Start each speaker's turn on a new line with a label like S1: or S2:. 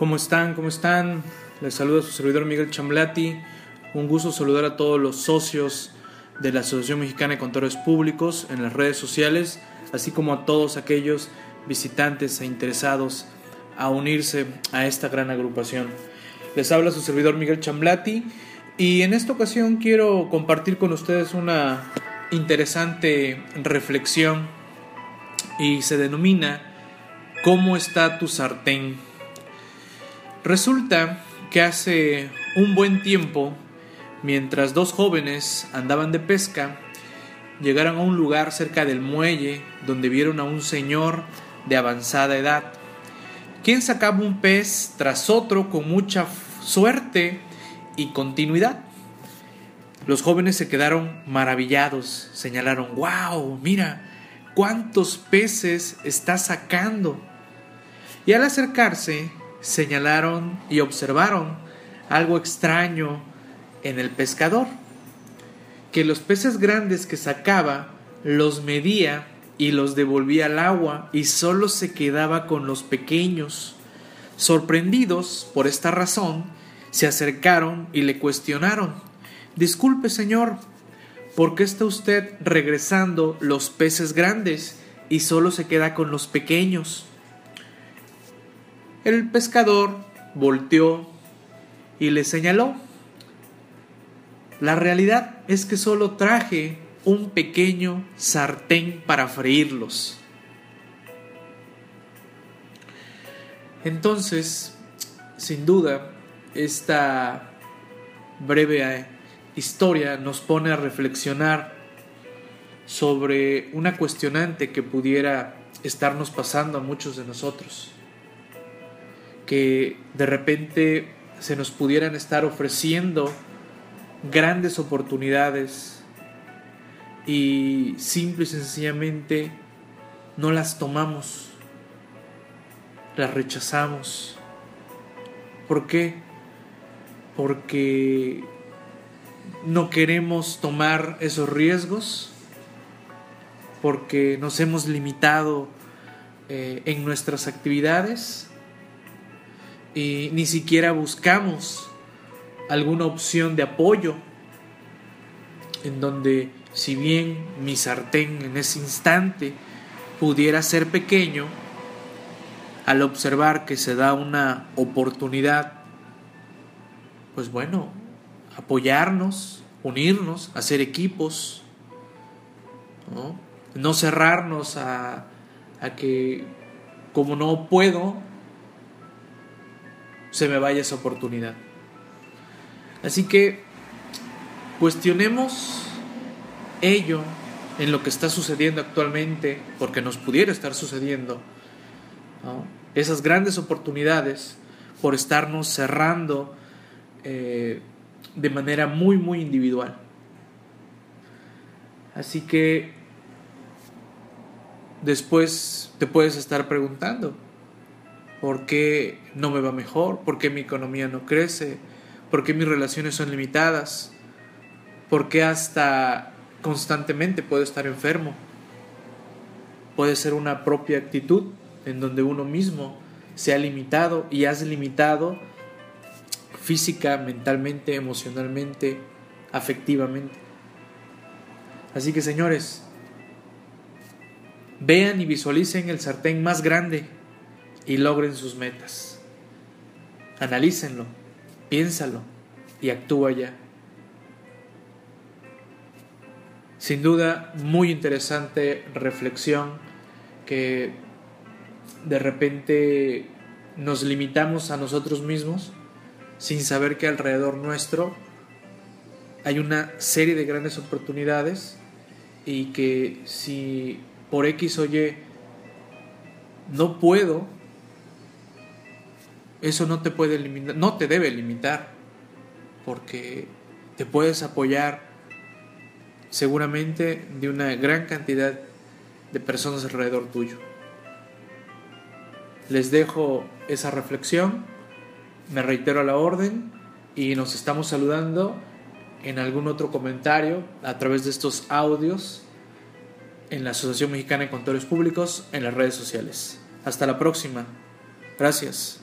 S1: ¿Cómo están? ¿Cómo están? Les saluda su servidor Miguel Chamblati. Un gusto saludar a todos los socios de la Asociación Mexicana de Contadores Públicos en las redes sociales, así como a todos aquellos visitantes e interesados a unirse a esta gran agrupación. Les habla su servidor Miguel Chamblati y en esta ocasión quiero compartir con ustedes una interesante reflexión y se denomina ¿Cómo está tu sartén? Resulta que hace un buen tiempo, mientras dos jóvenes andaban de pesca, llegaron a un lugar cerca del muelle donde vieron a un señor de avanzada edad, quien sacaba un pez tras otro con mucha suerte y continuidad. Los jóvenes se quedaron maravillados, señalaron, wow, mira, cuántos peces está sacando. Y al acercarse, señalaron y observaron algo extraño en el pescador, que los peces grandes que sacaba los medía y los devolvía al agua y solo se quedaba con los pequeños. Sorprendidos por esta razón, se acercaron y le cuestionaron, Disculpe, señor, ¿por qué está usted regresando los peces grandes y solo se queda con los pequeños? El pescador volteó y le señaló, la realidad es que solo traje un pequeño sartén para freírlos. Entonces, sin duda, esta breve historia nos pone a reflexionar sobre una cuestionante que pudiera estarnos pasando a muchos de nosotros que de repente se nos pudieran estar ofreciendo grandes oportunidades y simple y sencillamente no las tomamos, las rechazamos. ¿Por qué? Porque no queremos tomar esos riesgos, porque nos hemos limitado eh, en nuestras actividades y ni siquiera buscamos alguna opción de apoyo en donde si bien mi sartén en ese instante pudiera ser pequeño, al observar que se da una oportunidad, pues bueno, apoyarnos, unirnos, hacer equipos, no, cerrarnos a, a que como no puedo, se me vaya esa oportunidad. Así que cuestionemos ello en lo que está sucediendo actualmente, porque nos pudiera estar sucediendo, esas grandes oportunidades por estarnos cerrando eh, de manera muy, muy individual. Así que después te puedes estar preguntando, ¿Por qué no me va mejor? ¿Por qué mi economía no crece? ¿Por qué mis relaciones son limitadas? ¿Por qué hasta constantemente puedo estar enfermo? Puede ser una propia actitud en donde uno mismo se ha limitado y has limitado física, mentalmente, emocionalmente, afectivamente. Así que señores, vean y visualicen el sartén más grande y logren sus metas. Analícenlo, piénsalo y actúa ya. Sin duda, muy interesante reflexión que de repente nos limitamos a nosotros mismos sin saber que alrededor nuestro hay una serie de grandes oportunidades y que si por X o Y no puedo eso no te puede limitar, no te debe limitar, porque te puedes apoyar seguramente de una gran cantidad de personas alrededor tuyo. Les dejo esa reflexión, me reitero a la orden y nos estamos saludando en algún otro comentario a través de estos audios en la Asociación Mexicana de Contadores Públicos en las redes sociales. Hasta la próxima. Gracias.